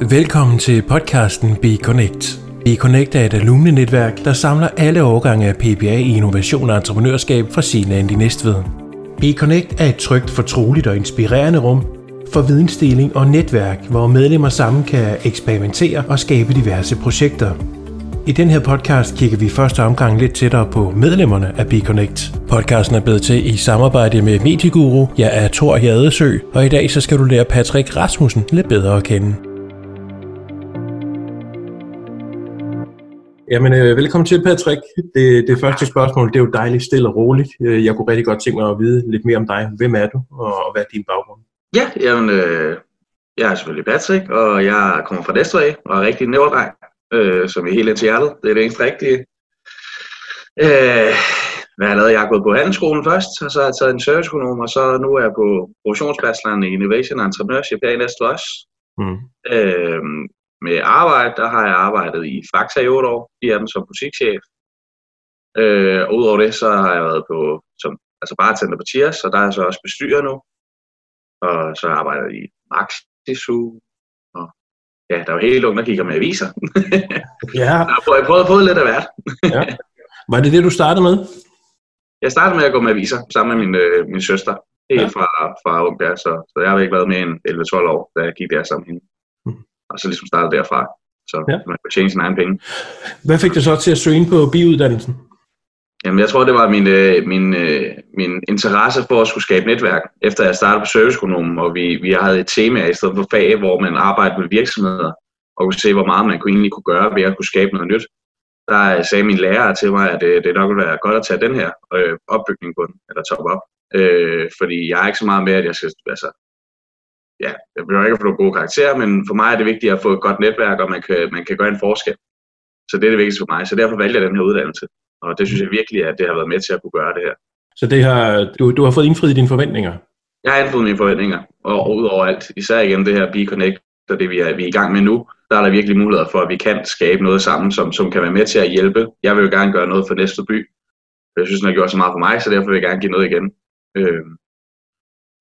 Velkommen til podcasten Be Connect. Be Connect er et alumnenetværk, der samler alle årgange af PBA i innovation og entreprenørskab fra Siland i Næstved. Be Connect er et trygt, fortroligt og inspirerende rum for vidensdeling og netværk, hvor medlemmer sammen kan eksperimentere og skabe diverse projekter. I den her podcast kigger vi i første omgang lidt tættere på medlemmerne af BeConnect. Podcasten er blevet til i samarbejde med Medieguru. Jeg er Thor Jadesø, og i dag så skal du lære Patrick Rasmussen lidt bedre at kende. Jamen, øh, velkommen til, Patrick. Det, det første spørgsmål, det er jo dejligt stille og roligt. Øh, jeg kunne rigtig godt tænke mig at vide lidt mere om dig. Hvem er du, og, og hvad er din baggrund? Ja, jamen, øh, jeg er selvfølgelig Patrick, og jeg kommer fra Næstved og er rigtig nævrdreng, øh, som er helt ind til hjertet. Det er det eneste rigtige. Øh, hvad jeg lavet? Jeg har gået på handelsskolen først, og så har jeg taget en serviceøkonom, og så nu er jeg på professionsbachelor i Innovation Entrepreneurship her i Næstved også. Mm. Øh, med arbejde, der har jeg arbejdet i Faxa i 8 år, i dem som butikschef. Øh, og udover det, så har jeg været på, som, altså bartender på Cheers, og der er jeg så også bestyrer nu. Og så har jeg arbejdet i Maxisu, og ja, der er jo helt unge, der kigger med aviser. ja. Jeg har prøvet, prøvet, prøvet lidt af hvert. ja. Var det det, du startede med? Jeg startede med at gå med aviser sammen med min, øh, min søster, helt ja. fra, fra ung der, så, så jeg har ikke været med en 11-12 år, da jeg gik der sammen med hende og så ligesom starte derfra. Så ja. man kan tjene sin egen penge. Hvad fik dig så til at søge ind på biuddannelsen? Jamen, jeg tror, det var min, øh, min, øh, min interesse for at skulle skabe netværk. Efter jeg startede på serviceøkonomen, og vi, vi havde et tema i stedet for fag, hvor man arbejdede med virksomheder, og kunne se, hvor meget man kunne egentlig kunne gøre ved at kunne skabe noget nyt. Der sagde min lærer til mig, at det, det nok ville være godt at tage den her øh, opbygning på den, eller top op. Øh, fordi jeg er ikke så meget med, at jeg skal, altså, ja, jeg behøver ikke at få nogle gode karakterer, men for mig er det vigtigt at få et godt netværk, og man kan, man kan gøre en forskel. Så det er det vigtigste for mig. Så derfor valgte jeg den her uddannelse. Og det synes jeg virkelig, at det har været med til at kunne gøre det her. Så det har, du, du har fået indfriet dine forventninger? Jeg har indfriet mine forventninger. Og udover alt, især igen det her Be Connect, og det vi er, vi er i gang med nu, der er der virkelig muligheder for, at vi kan skabe noget sammen, som, som kan være med til at hjælpe. Jeg vil jo gerne gøre noget for næste by. Jeg synes, den har gjort så meget for mig, så derfor vil jeg gerne give noget igen. Øh,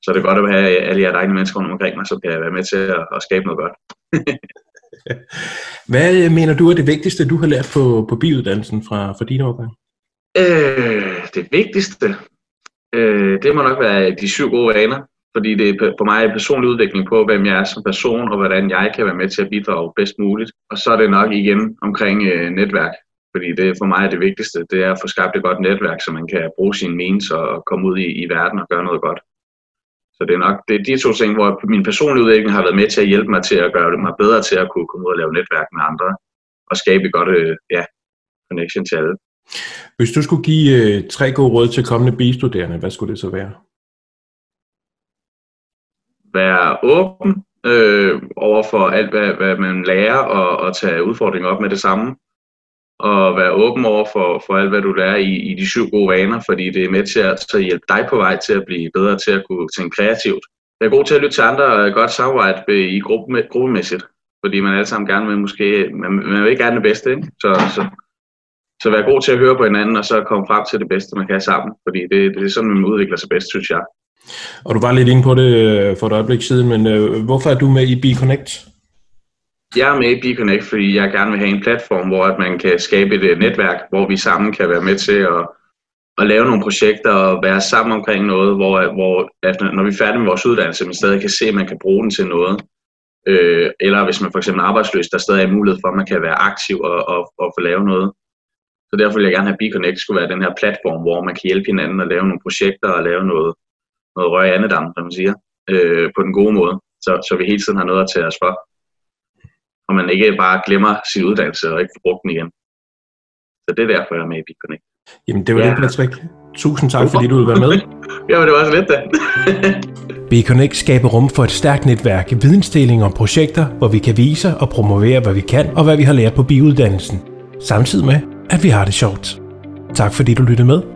så det er godt at have alle jer dejlige mennesker rundt omkring mig, som kan være med til at, at skabe noget godt. Hvad mener du er det vigtigste, du har lært på, på biuddannelsen fra, fra din årgang? Øh, det vigtigste, øh, det må nok være de syv gode vaner. Fordi det er for mig en personlig udvikling på, hvem jeg er som person, og hvordan jeg kan være med til at bidrage bedst muligt. Og så er det nok igen omkring øh, netværk. Fordi det for mig er det vigtigste, det er at få skabt et godt netværk, så man kan bruge sine means og komme ud i, i verden og gøre noget godt. Så det er nok det er de to ting, hvor min personlige udvikling har været med til at hjælpe mig til at gøre det mig bedre til at kunne komme ud og lave netværk med andre og skabe et godt øh, ja, connection til alle. Hvis du skulle give øh, tre gode råd til kommende bistuderende, hvad skulle det så være? Være åben øh, over for alt, hvad, hvad man lærer, og, og tage udfordringer op med det samme og være åben over for, for alt, hvad du lærer i, i de syv gode vaner, fordi det er med til at, til at hjælpe dig på vej til at blive bedre til at kunne tænke kreativt. Jeg er god til at lytte til andre og godt samarbejde i gruppe, gruppemæssigt, fordi man alle sammen gerne vil måske, man, man vil ikke gerne det bedste, ikke? Så, så, så være god til at høre på hinanden, og så komme frem til det bedste, man kan sammen, fordi det, det er sådan, man udvikler sig bedst, synes jeg. Og du var lidt inde på det øh, for et øjeblik siden, men øh, hvorfor er du med i BeConnect? Jeg er med i BeConnect, fordi jeg gerne vil have en platform, hvor at man kan skabe et øh, netværk, hvor vi sammen kan være med til at, at lave nogle projekter og være sammen omkring noget, hvor, øh, hvor at når vi er færdige med vores uddannelse, man stadig kan se, at man kan bruge den til noget. Øh, eller hvis man for eksempel er arbejdsløs, der stadig er mulighed for, at man kan være aktiv og, og, og få lavet noget. Så derfor vil jeg gerne have BeConnect skulle være den her platform, hvor man kan hjælpe hinanden og lave nogle projekter og lave noget, noget røg i andedam, som man siger, øh, på den gode måde, så, så vi hele tiden har noget at tage os for og man ikke bare glemmer sin uddannelse og ikke får brugt den igen. Så det er derfor, jeg er med i BitConnect. Jamen, det var ja. det, Patrick. Tusind tak, fordi du ville være med. ja, men det var også lidt da. BeConnect skaber rum for et stærkt netværk, vidensdeling og projekter, hvor vi kan vise og promovere, hvad vi kan og hvad vi har lært på biuddannelsen. Samtidig med, at vi har det sjovt. Tak fordi du lyttede med.